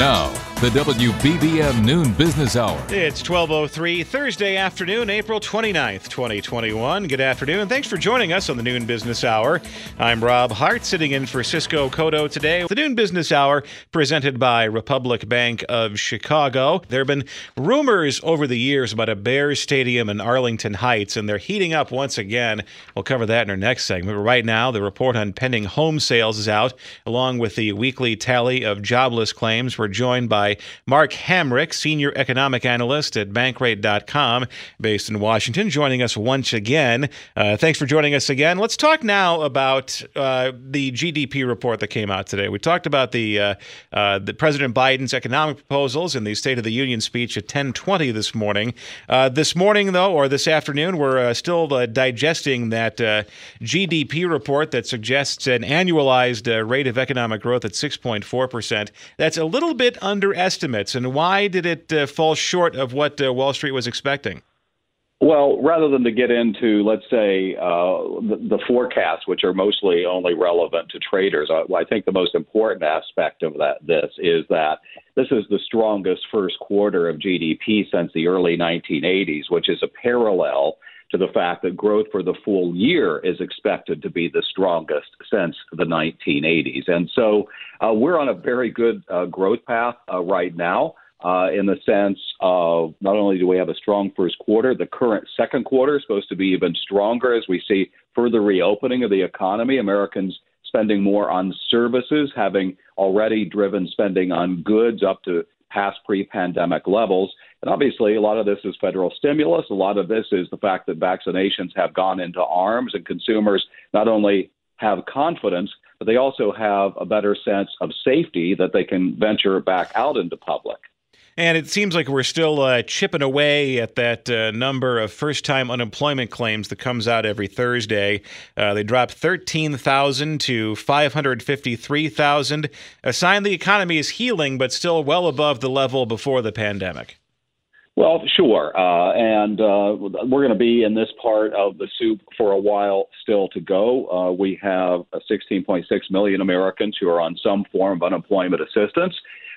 Now, the WBBM Noon Business Hour. It's 12.03, Thursday afternoon, April 29th, 2021. Good afternoon, thanks for joining us on the Noon Business Hour. I'm Rob Hart, sitting in for Cisco Cotto today. The Noon Business Hour, presented by Republic Bank of Chicago. There have been rumors over the years about a Bears Stadium in Arlington Heights, and they're heating up once again. We'll cover that in our next segment. But right now, the report on pending home sales is out, along with the weekly tally of jobless claims. We're joined by Mark Hamrick, Senior Economic Analyst at Bankrate.com, based in Washington, joining us once again. Uh, thanks for joining us again. Let's talk now about uh, the GDP report that came out today. We talked about the, uh, uh, the President Biden's economic proposals in the State of the Union speech at 10:20 this morning. Uh, this morning, though, or this afternoon, we're uh, still digesting that GDP report that suggests an annualized rate of economic growth at 6.4 percent. That's a little bit under estimates, and why did it uh, fall short of what uh, Wall Street was expecting? Well, rather than to get into, let's say, uh, the, the, forecasts, which are mostly only relevant to traders, I, I, think the most important aspect of that this is that this is the strongest first quarter of GDP since the early 1980s, which is a parallel to the fact that growth for the full year is expected to be the strongest since the 1980s. And so uh, we're on a very good uh, growth path uh, right now. Uh, in the sense of not only do we have a strong first quarter, the current second quarter is supposed to be even stronger as we see further reopening of the economy. Americans spending more on services, having already driven spending on goods up to past pre pandemic levels. And obviously, a lot of this is federal stimulus. A lot of this is the fact that vaccinations have gone into arms, and consumers not only have confidence, but they also have a better sense of safety that they can venture back out into public. And it seems like we're still uh, chipping away at that uh, number of first time unemployment claims that comes out every Thursday. Uh, they dropped 13,000 to 553,000, a sign the economy is healing, but still well above the level before the pandemic. Well, sure. Uh, and uh, we're going to be in this part of the soup for a while still to go. Uh, we have 16.6 million Americans who are on some form of unemployment assistance.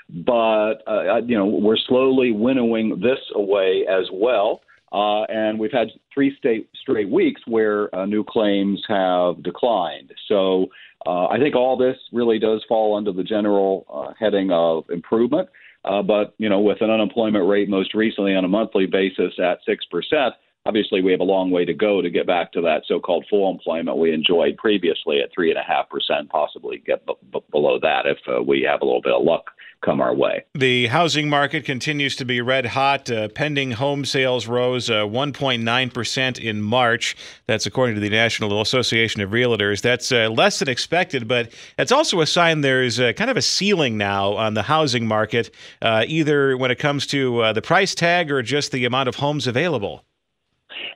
But, uh, you know, we're slowly winnowing this away as well. Uh, and we've had three state, straight weeks where uh, new claims have declined. So I think all this really does fall under the general heading of improvement. Uh, but you know, with an unemployment rate most recently on a monthly basis at six percent, obviously we have a long way to go to get back to that so-called full employment we enjoyed previously at three and a half percent. Possibly get b- b- below that if uh, we have a little bit of luck come our way. The housing market continues to be red hot. Uh, pending home sales rose uh, 1.9% in March. That's according to the National Association of Realtors. That's uh, less than expected, but it's also a sign there's kind of a ceiling now on the housing market, uh, either when it comes to uh, the price tag or just the amount of homes available.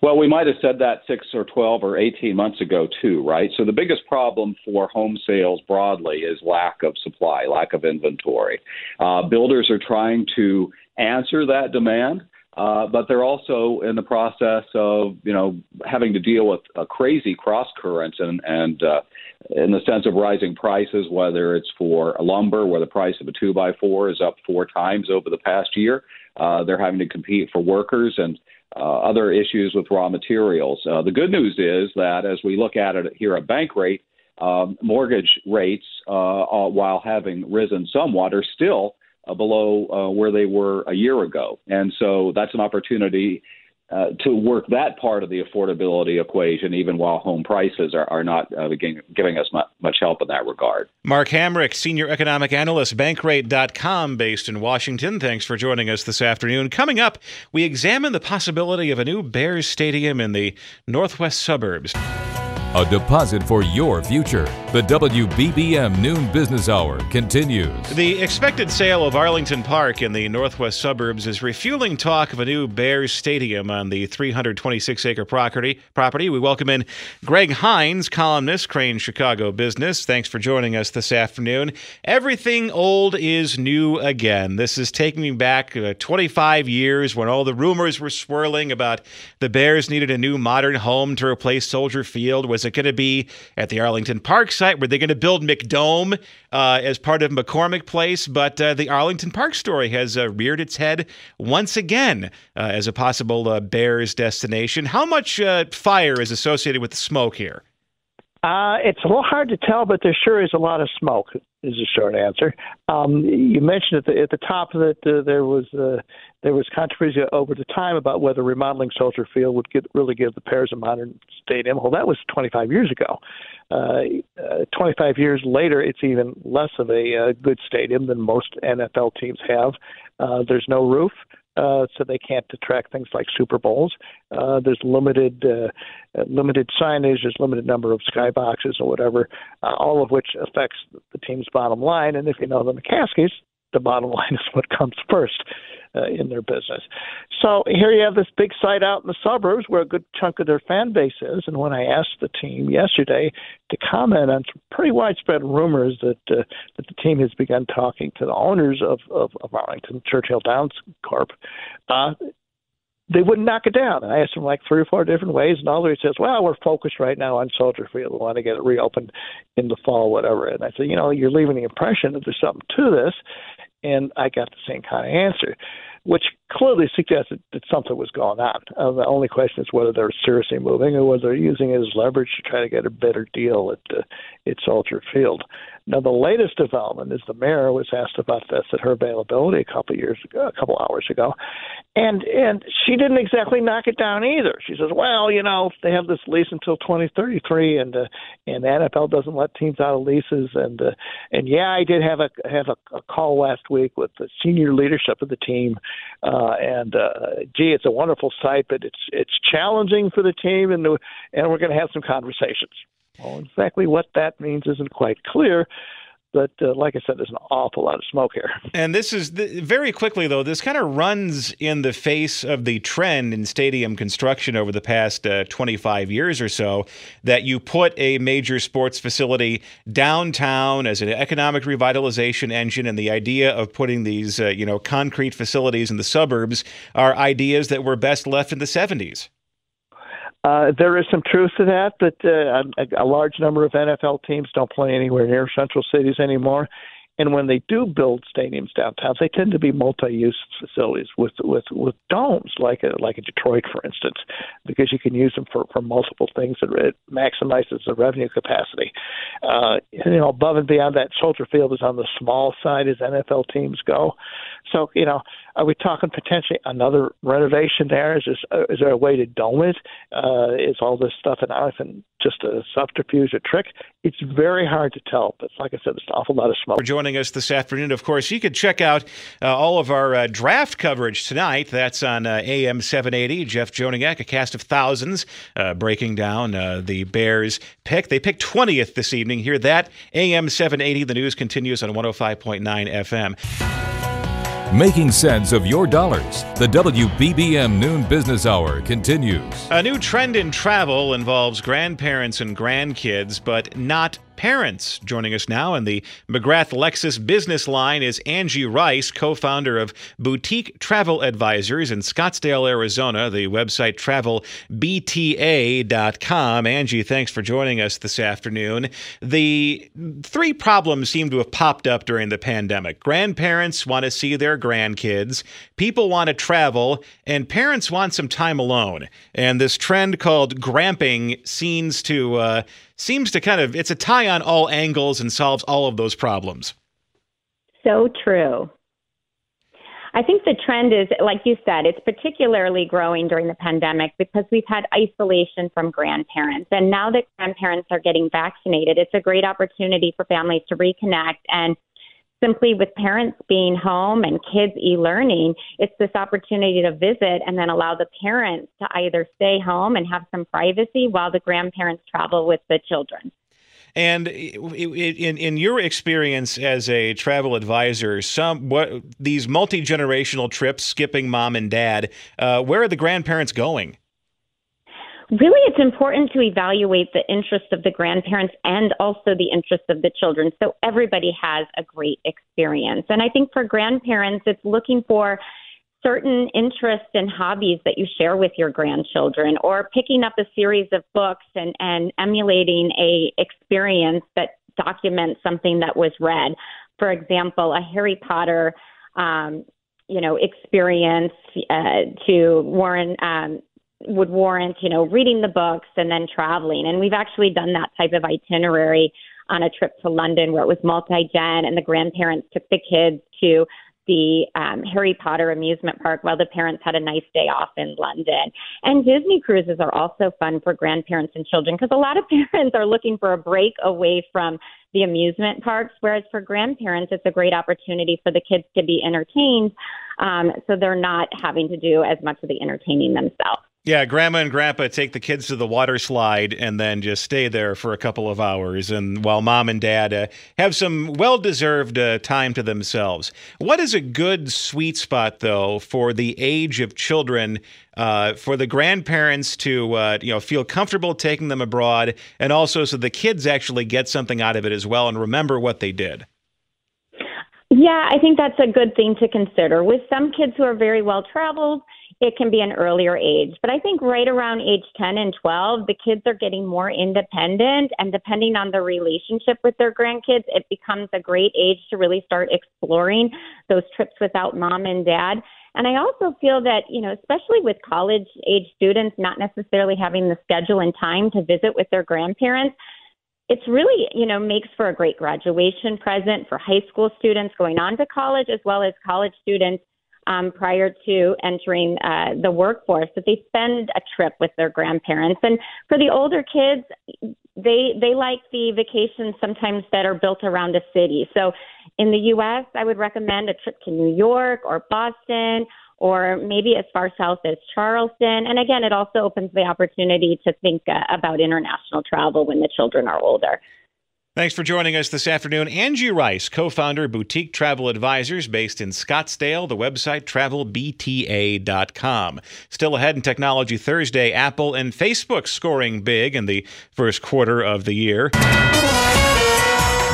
Well, we might have said that six or 12 or 18 months ago, too, right? So the biggest problem for home sales broadly is lack of supply, lack of inventory. Uh, builders are trying to answer that demand. Uh, but they're also in the process of, you know, having to deal with a crazy cross currents and, and uh, in the sense of rising prices, whether it's for lumber, where the price of a two by four is up four times over the past year. Uh, they're having to compete for workers and uh, other issues with raw materials. Uh, the good news is that as we look at it here at Bankrate, um, mortgage rates, uh, uh, while having risen somewhat, are still uh, below uh, where they were a year ago. And so that's an opportunity uh, to work that part of the affordability equation, even while home prices are, are not uh, giving, giving us much, much help in that regard. Mark Hamrick, Senior Economic Analyst, Bankrate.com, based in Washington. Thanks for joining us this afternoon. Coming up, we examine the possibility of a new Bears stadium in the northwest suburbs. A deposit for your future. The WBBM Noon Business Hour continues. The expected sale of Arlington Park in the northwest suburbs is refueling talk of a new Bears stadium on the 326 acre property. Property. We welcome in Greg Hinz, columnist, Crain's Chicago Business. Thanks for joining us this afternoon. Everything old is new again. This is taking me back uh, 25 years when all the rumors were swirling about the Bears needed a new modern home to replace Soldier Field. Was it going to be at the Arlington Park site? Were they going to build McDome uh, as part of McCormick Place? But uh, the Arlington Park story has uh, reared its head once again uh, as a possible uh, Bears destination. How much uh, fire is associated with the smoke here? It's a little hard to tell, but there sure is a lot of smoke. Is the short answer. Um, you mentioned at the at the top it uh, there was uh, there was controversy over the time about whether remodeling Soldier Field would get, really give the Bears a modern stadium. Well, that was 25 years ago. Uh, uh, 25 years later, it's even less of a uh, good stadium than most NFL teams have. Uh, there's no roof uh, so they can't attract things like Super Bowls. Uh, there's limited uh, limited signage, there's limited number of skyboxes or whatever, uh, all of which affects the team's bottom line. And if you know the McCaskies, the bottom line is what comes first uh, in their business. So here you have this big site out in the suburbs where a good chunk of their fan base is. And when I asked the team yesterday to comment on some pretty widespread rumors that uh, that the team has begun talking to the owners of of, of Arlington Churchill Downs Corp. Uh, they wouldn't knock it down. And I asked them like three or four different ways, and all he says, "Well, we're focused right now on Soldier Field. We want to get it reopened in the fall, whatever." And I said, "You know, you're leaving the impression that there's something to this." And I got the same kind of answer which clearly suggested that something was going on. Uh, the only question is whether they're seriously moving or whether they're using it as leverage to try to get a better deal at uh, at Soldier Field. Now, the latest development is the mayor was asked about this at her availability a couple of years ago, a couple hours ago, and and she didn't exactly knock it down either. She says, "Well, you know, they have this lease until 2033, and uh, and NFL doesn't let teams out of leases, and uh, and yeah, I did have a have a, a call last week with the senior leadership of the team, uh, and uh, gee, it's a wonderful site, but it's it's challenging for the team, and the, and we're going to have some conversations." Well, exactly what that means isn't quite clear. But uh, like I said, there's an awful lot of smoke here. And this is very quickly, though, this kind of runs in the face of the trend in stadium construction over the past uh, 25 years or so that you put a major sports facility downtown as an economic revitalization engine. And the idea of putting these, uh, you know, concrete facilities in the suburbs are ideas that were best left in the 70s. Uh, there is some truth to that, but uh, a, a large number of NFL teams don't play anywhere near central cities anymore. And when they do build stadiums downtown, they tend to be multi-use facilities with with with domes, like a like a Detroit, for instance, because you can use them for for multiple things. It maximizes the revenue capacity. Uh, you know, above and beyond that, Soldier Field is on the small side as NFL teams go. So, you know, are we talking potentially another renovation there? Is, this, uh, is there a way to dome it? Uh, is all this stuff in Arlington just a subterfuge, a trick? It's very hard to tell. But like I said, there's an awful lot of smoke. For joining us this afternoon, of course, you could check out uh, all of our uh, draft coverage tonight. That's on uh, AM 780. Jeff Joniak, a cast of thousands, uh, breaking down the Bears pick. They picked 20th this evening. Hear that? AM 780. The news continues on 105.9 FM. Making sense of your dollars. The WBBM Noon Business Hour continues. A new trend in travel involves grandparents and grandkids, but not parents. Joining us now in the McGrath Lexus business line is Angie Rice, co founder of Boutique Travel Advisors in Scottsdale, Arizona, the website travelbta.com. Angie, thanks for joining us this afternoon. The three problems seem to have popped up during the pandemic grandparents want to see their grandkids, people want to travel, and parents want some time alone. And this trend called gramping seems to uh, seems to kind of it's a tie on all angles and solves all of those problems. So true. I think the trend is, like you said, it's particularly growing during the pandemic because we've had isolation from grandparents. And now that grandparents are getting vaccinated, it's a great opportunity for families to reconnect. And simply with parents being home and kids e learning, it's this opportunity to visit and then allow the parents to either stay home and have some privacy while the grandparents travel with the children. And in in your experience as a travel advisor, some what these multi generational trips, skipping mom and dad, uh, where are the grandparents going? Really, it's important to evaluate the interests of the grandparents and also the interests of the children, so everybody has a great experience. And I think for grandparents, it's looking for certain interests and hobbies that you share with your grandchildren or picking up a series of books and, and emulating a experience that documents something that was read for example a harry potter um, you know experience uh, to warren um, would warrant you know reading the books and then traveling and we've actually done that type of itinerary on a trip to london where it was multi-gen and the grandparents took the kids to the um, Harry Potter amusement park while the parents had a nice day off in London. And Disney cruises are also fun for grandparents and children because a lot of parents are looking for a break away from the amusement parks, whereas for grandparents, it's a great opportunity for the kids to be entertained um, so they're not having to do as much of the entertaining themselves. Yeah, grandma and grandpa take the kids to the water slide and then just stay there for a couple of hours, and while mom and dad uh, have some well deserved uh, time to themselves. What is a good sweet spot, though, for the age of children? Uh, for the grandparents to uh, you know feel comfortable taking them abroad, and also so the kids actually get something out of it as well and remember what they did. Yeah, I think that's a good thing to consider. With some kids who are very well traveled, it can be an earlier age. But I think right around age 10 and 12, the kids are getting more independent. And depending on the relationship with their grandkids, it becomes a great age to really start exploring those trips without mom and dad. And I also feel that, you know, especially with college age students not necessarily having the schedule and time to visit with their grandparents, it's really, you know, makes for a great graduation present for high school students going on to college as well as college students um, prior to entering uh, the workforce that they spend a trip with their grandparents. And for the older kids, they they like the vacations sometimes that are built around a city. So in the U.S., I would recommend a trip to New York or Boston or maybe as far south as Charleston. And again, it also opens the opportunity to think uh, about international travel when the children are older. Thanks for joining us this afternoon. Angie Rice, co founder, Boutique Travel Advisors, based in Scottsdale. The website travelbta.com. Still ahead in Technology Thursday, Apple and Facebook scoring big in the first quarter of the year.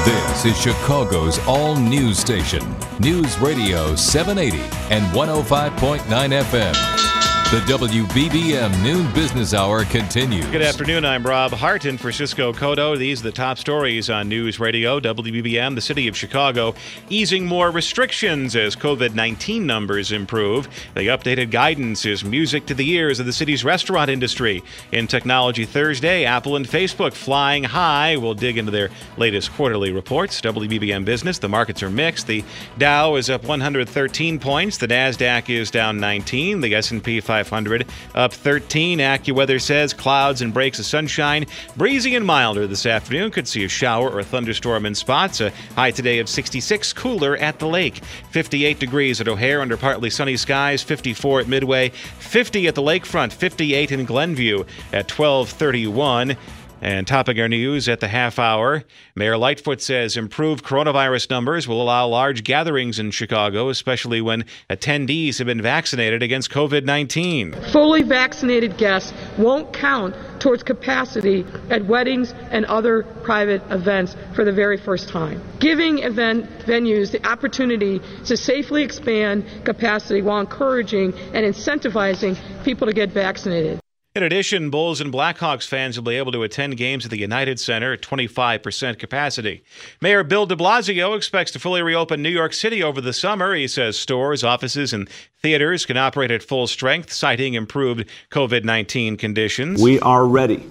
This is Chicago's all news station, News Radio 780 and 105.9 FM. The WBBM Noon Business Hour continues. Good afternoon. I'm Rob Harton for Cisco Cotto. These are the top stories on News Radio, WBBM, the city of Chicago, easing more restrictions as COVID 19 numbers improve. The updated guidance is music to the ears of the city's restaurant industry. In Technology Thursday, Apple and Facebook flying high. We'll dig into their latest quarterly reports. WBBM Business, the markets are mixed. The Dow is up 113 points. The NASDAQ is down 19. The S&P 500 500 up 13. AccuWeather says clouds and breaks of sunshine. Breezy and milder this afternoon. Could see a shower or a thunderstorm in spots. A high today of 66. Cooler at the lake. 58 degrees at O'Hare under partly sunny skies. 54 at Midway. 50 at the lakefront. 58 in Glenview at 1231. And topping our news at the half hour, Mayor Lightfoot says improved coronavirus numbers will allow large gatherings in Chicago, especially when attendees have been vaccinated against COVID 19. Fully vaccinated guests won't count towards capacity at weddings and other private events for the very first time. Giving event venues the opportunity to safely expand capacity while encouraging and incentivizing people to get vaccinated. In addition, Bulls and Blackhawks fans will be able to attend games at the United Center at 25% capacity. Mayor Bill de Blasio expects to fully reopen New York City over the summer. He says stores, offices, and theaters can operate at full strength, citing improved COVID 19 conditions. We are ready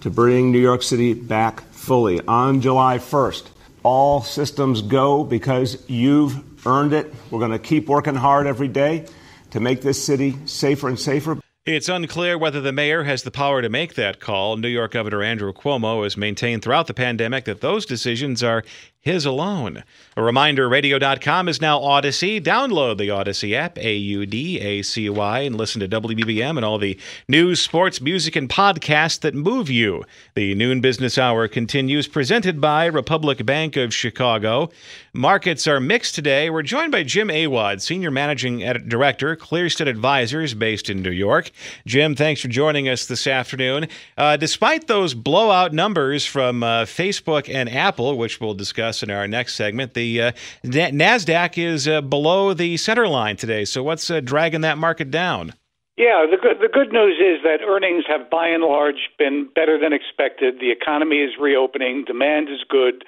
to bring New York City back fully on July 1st. All systems go because you've earned it. We're going to keep working hard every day to make this city safer and safer. It's unclear whether the mayor has the power to make that call. New York Governor Andrew Cuomo has maintained throughout the pandemic that those decisions are his alone. A reminder radio.com is now Audacy. Download the Audacy app, A U D A C Y, and listen to WBBM and all the news, sports, music, and podcasts that move you. The Noon Business Hour continues, presented by Republic Bank of Chicago. Markets are mixed today. We're joined by Jim Awad, Senior Managing Director, Clearstead Advisors, based in New York. Jim, thanks for joining us this afternoon. Uh, despite those blowout numbers from uh, Facebook and Apple, which we'll discuss in our next segment. The uh, Nasdaq is uh, below the center line today. So what's uh, dragging that market down? Yeah, the good the good news is that earnings have by and large been better than expected. The economy is reopening, demand is good.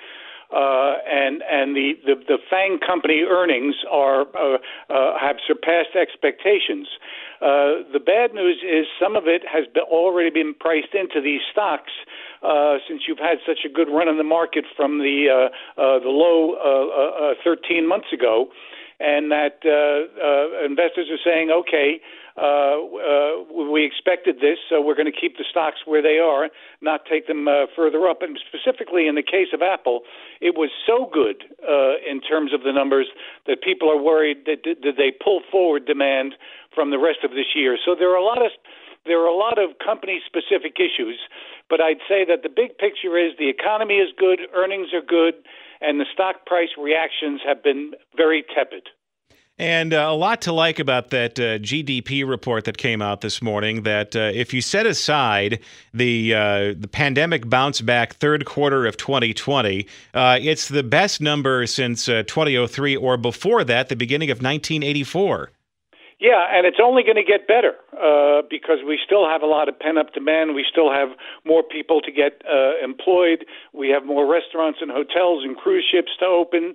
Uh, and and the, the the FAANG company earnings are uh, uh, have surpassed expectations. Uh, the bad news is some of it has been already been priced into these stocks uh, since you've had such a good run in the market from the uh, uh, the low uh, uh, 13 months ago, and that uh, uh, investors are saying, okay, uh, uh, we expected this, so we're going to keep the stocks where they are, not take them uh, further up. And specifically in the case of Apple, it was so good uh, in terms of the numbers that people are worried that did they pull forward demand from the rest of this year. So there are a lot of there are a lot of company specific issues, but I'd say that the big picture is the economy is good, earnings are good, and the stock price reactions have been very tepid. And uh, a lot to like about that uh, GDP report that came out this morning. That uh, if you set aside the uh, the pandemic bounce back third quarter of 2020, uh, it's the best number since uh, 2003 or before that, the beginning of 1984. Yeah, and it's only going to get better uh, because we still have a lot of pent up demand. We still have more people to get uh, employed. We have more restaurants and hotels and cruise ships to open.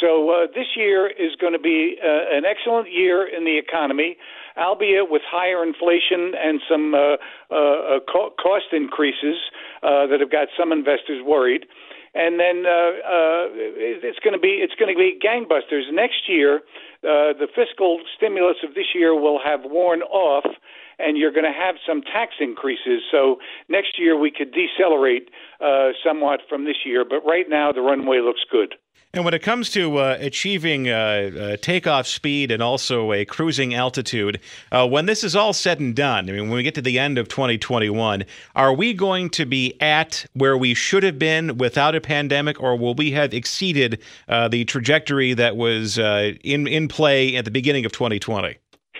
So uh, this year is going to be uh, an excellent year in the economy, albeit with higher inflation and some uh, uh, co- cost increases uh, that have got some investors worried. And then uh, uh, it's going to be it's going to be gangbusters next year uh, the fiscal stimulus of this year will have worn off, and you're going to have some tax increases. So next year we could decelerate somewhat from this year, but right now the runway looks good. And when it comes to uh, achieving uh, uh, takeoff speed and also a cruising altitude, uh, when this is all said and done, I mean, when we get to the end of 2021, are we going to be at where we should have been without a pandemic, or will we have exceeded uh, the trajectory that was uh, in in play at the beginning of 2020?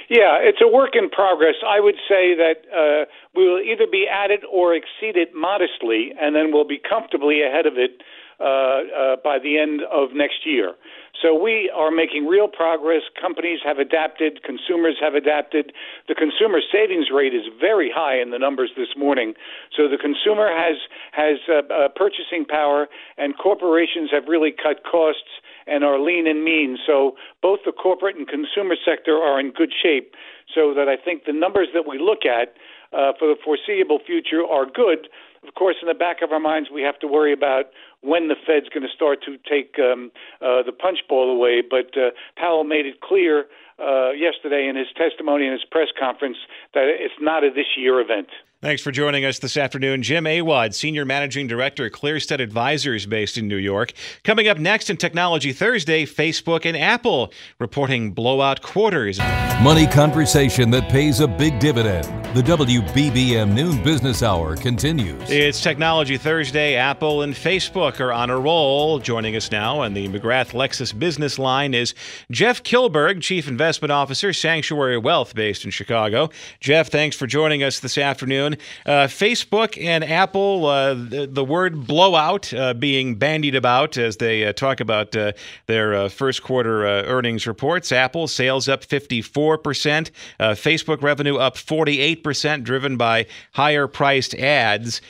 Yeah, it's a work in progress. I would say that we will either be at it or exceed it modestly, and then we'll be comfortably ahead of it uh, uh, by the end of next year. So we are making real progress. Companies have adapted, consumers have adapted. The consumer savings rate is very high in the numbers this morning. So the consumer has has uh, uh, purchasing power, and corporations have really cut costs and are lean and mean. So both the corporate and consumer sector are in good shape. So that I think the numbers that we look at uh, for the foreseeable future are good. Of course, in the back of our minds, we have to worry about when the Fed's going to start to take um, uh, the punch bowl away. But uh, Powell made it clear uh, yesterday in his testimony in his press conference that it's not a this year event. Thanks for joining us this afternoon. Jim Awad, Senior Managing Director at Clearstead Advisors based in New York. Coming up next in Technology Thursday, Facebook and Apple reporting blowout quarters. Money conversation that pays a big dividend. The WBBM Noon Business Hour continues. It's Technology Thursday. Apple and Facebook are on a roll. Joining us now on the McGrath Lexus business line is Jeff Kilberg, Chief Investment Officer, Sanctuary Wealth based in Chicago. Jeff, thanks for joining us this afternoon. Uh, Facebook and Apple, uh, the, the, word blowout uh, being bandied about as they uh, talk about uh, their uh, first quarter earnings reports. Apple sales up 54%, Facebook revenue up 48%, driven by higher priced ads.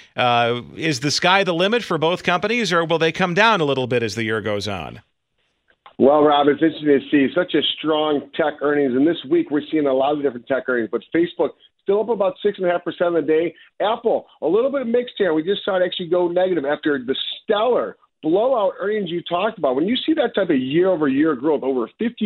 is the sky the limit for both companies, or will they come down a little bit as the year goes on? Well, Rob, it's interesting to see such a strong tech earnings. And this week, we're seeing a lot of different tech earnings, but Facebook still up about six and a half percent of the day. Apple, a little bit of mixed here. We just saw it actually go negative after the stellar blowout earnings you talked about. When you see that type of year over year growth, over 54%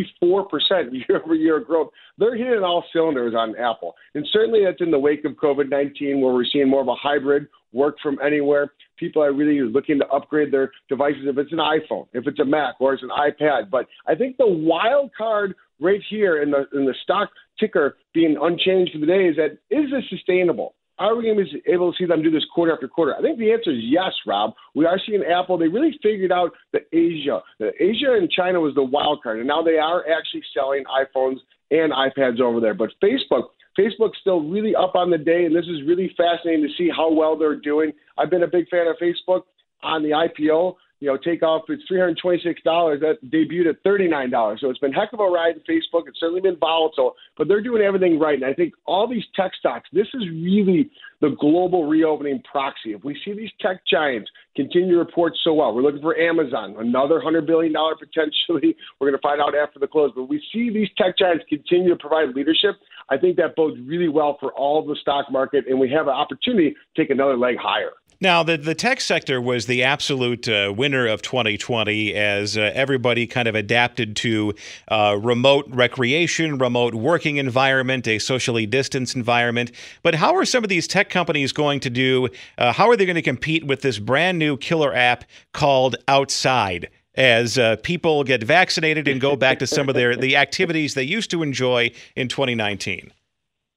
year over year growth, they're hitting all cylinders on Apple. And certainly that's in the wake of COVID 19, where we're seeing more of a hybrid work from anywhere. People are really looking to upgrade their devices if it's an iPhone, if it's a Mac, or it's an iPad. But I think the wild card right here in the in the stock ticker being unchanged for the day is that is this sustainable? Are we going to be able to see them do this quarter after quarter? I think the answer is yes, Rob. We are seeing Apple. They really figured out the Asia. The Asia and China was the wild card, and now they are actually selling iPhones and iPads over there. But Facebook, Facebook's still really up on the day, and this is really fascinating to see how well they're doing. I've been a big fan of Facebook on the IPO you know, take off it's three hundred twenty six dollars. That debuted at thirty nine dollars. So it's been heck of a ride in Facebook. It's certainly been volatile, but they're doing everything right. And I think all these tech stocks, this is really the global reopening proxy. If we see these tech giants continue to report so well, we're looking for Amazon, another hundred billion dollar potentially. We're going to find out after the close. But we see these tech giants continue to provide leadership. I think that bodes really well for all of the stock market, and we have an opportunity to take another leg higher. Now, the, the tech sector was the absolute uh, winner of 2020 as uh, everybody kind of adapted to uh, remote recreation, remote working environment, a socially distanced environment. But how are some of these tech companies going to do? Uh, how are they going to compete with this brand new killer app called Outside? As uh, people get vaccinated and go back to some of their the activities they used to enjoy in 2019.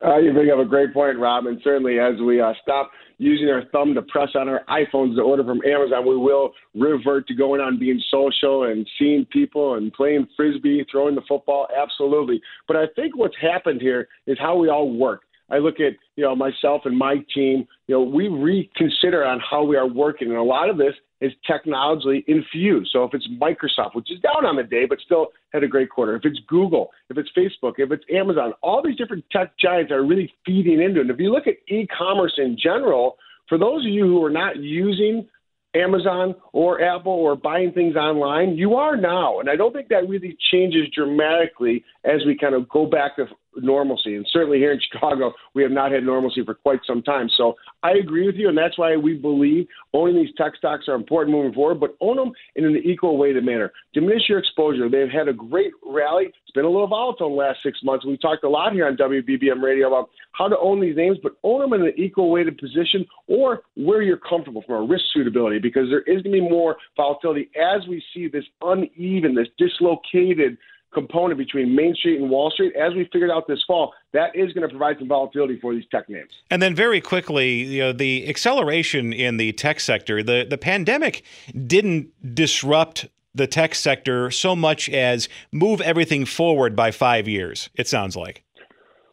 Uh, you bring up a great point, Rob, and certainly as we stop using our thumb to press on our iPhones to order from Amazon, we will revert to going on being social and seeing people and playing frisbee, throwing the football. Absolutely. But I think what's happened here is how we all work. I look at you know myself and my team. You know, we reconsider on how we are working, and a lot of this is technologically infused. So if it's Microsoft, which is down on the day but still had a great quarter, if it's Google, if it's Facebook, if it's Amazon, all these different tech giants are really feeding into it. And if you look at e-commerce in general, for those of you who are not using Amazon or Apple or buying things online, you are now. And I don't think that really changes dramatically as we kind of go back to normalcy. And certainly here in Chicago, we have not had normalcy for quite some time. So I agree with you, and that's why we believe owning these tech stocks are important moving forward, but own them in an equal weighted manner. Diminish your exposure. They've had a great rally. It's been a little volatile in the last six months. We talked a lot here on WBBM Radio about how to own these names, but own them in an equal weighted position or where you're comfortable from a risk suitability because there is going to be more volatility as we see this uneven, this dislocated component between Main Street and Wall Street, as we figured out this fall, that is going to provide some volatility for these tech names. And then very quickly, you know, the acceleration in the tech sector, the, the pandemic didn't disrupt the tech sector so much as move everything forward by five years, it sounds like.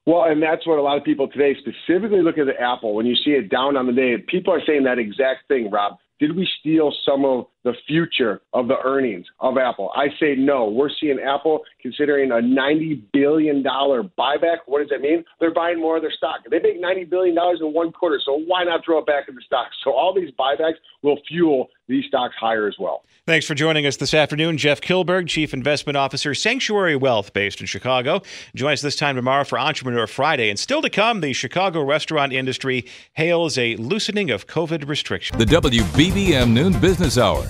Well, and that's what a lot of people today specifically look at the Apple. When you see it down on the day, people are saying that exact thing, Rob. Did we steal some of the future of the earnings of Apple? I say no. We're seeing Apple considering a $90 billion buyback. What does that mean? They're buying more of their stock. They make $90 billion in one quarter, so why not throw it back in the stock? So all these buybacks will fuel these stocks higher as well. Thanks for joining us this afternoon. Jeff Kilberg, Chief Investment Officer, Sanctuary Wealth, based in Chicago. Join us this time tomorrow for Entrepreneur Friday. And still to come, the Chicago restaurant industry hails a loosening of COVID restrictions. The WBBM Noon Business Hour.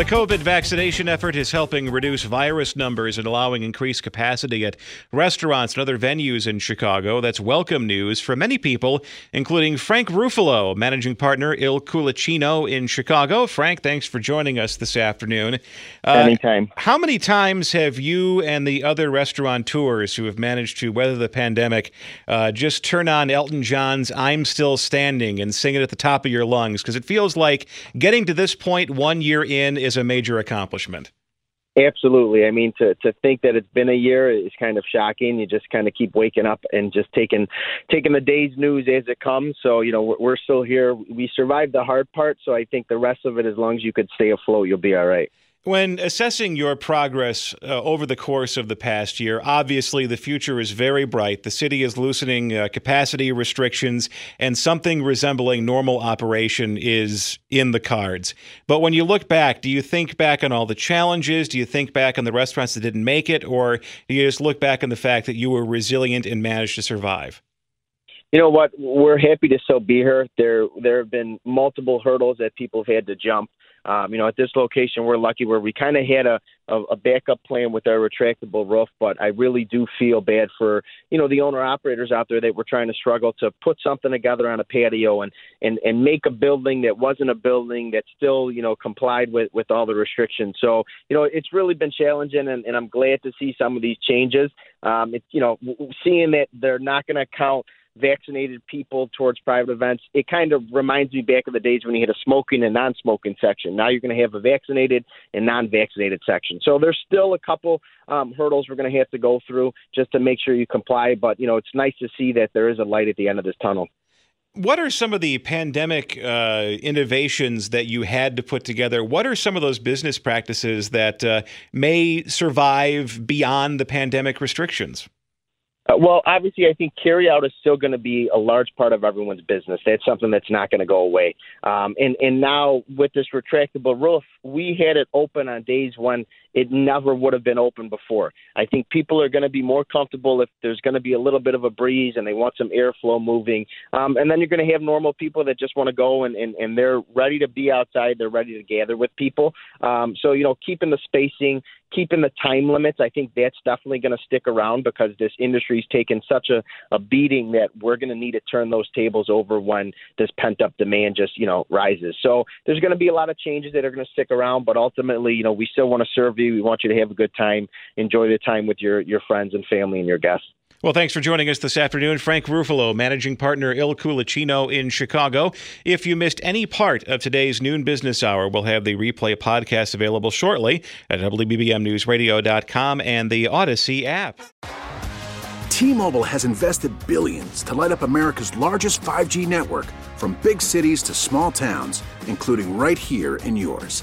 The COVID vaccination effort is helping reduce virus numbers and allowing increased capacity at restaurants and other venues in Chicago. That's welcome news for many people, including Frank Ruffalo, managing partner Il Culaccino in Chicago. Frank, thanks for joining us this afternoon. Uh, Anytime. How many times have you and the other restaurateurs who have managed to weather the pandemic uh, just turn on Elton John's I'm Still Standing and sing it at the top of your lungs? Because it feels like getting to this point one year in is a major accomplishment. Absolutely. I mean, to to think that it's been a year is kind of shocking. You just kind of keep waking up and just taking taking the day's news as it comes. So you know, we're, we're still here. We survived the hard part, so I think the rest of it, as long as you could stay afloat, you'll be all right. When assessing your progress uh, over the course of the past year, obviously the future is very bright. The city is loosening uh, capacity restrictions, and something resembling normal operation is in the cards. But when you look back, do you think back on all the challenges? Do you think back on the restaurants that didn't make it? Or do you just look back on the fact that you were resilient and managed to survive? You know what? We're happy to still be here. There, there have been multiple hurdles that people have had to jump. Um, you know, at this location, we're lucky where we kind of had a, a, a backup plan with our retractable roof, but I really do feel bad for, you know, the owner operators out there that were trying to struggle to put something together on a patio and, and, and make a building that wasn't a building that still, you know, complied with, with all the restrictions. So, you know, it's really been challenging and, and I'm glad to see some of these changes. Um, it's, you know, seeing that they're not going to count – vaccinated people towards private events. It kind of reminds me back of the days when you had a smoking and non-smoking section. Now you're going to have a vaccinated and non-vaccinated section. So there's still a couple um, hurdles we're going to have to go through just to make sure you comply. But you know, it's nice to see that there is a light at the end of this tunnel. What are some of the pandemic uh, innovations that you had to put together? What are some of those business practices that uh, may survive beyond the pandemic restrictions? Uh, well, obviously, I think carryout is still going to be a large part of everyone's business. That's something that's not going to go away. Um, and and now with this retractable roof, we had it open on days when it never would have been open before. I think people are going to be more comfortable if there's going to be a little bit of a breeze and they want some airflow moving. Um, and then you're going to have normal people that just want to go and, and, and they're ready to be outside. They're ready to gather with people. Um, so, you know, keeping the spacing, keeping the time limits, I think that's definitely going to stick around because this industry's taken such a, a beating that we're going to need to turn those tables over when this pent up demand just, you know, rises. So there's going to be a lot of changes that are going to stick around, but ultimately, you know, we still want to serve you. We want you to have a good time, enjoy the time with your, your friends and family and your guests. Well, thanks for joining us this afternoon. Frank Ruffalo, managing partner Il Culaccino in Chicago. If you missed any part of today's noon business hour, we'll have the replay podcast available shortly at WBBMNewsRadio.com and the Audacy app. T Mobile has invested billions to light up America's largest 5G network from big cities to small towns, including right here in yours.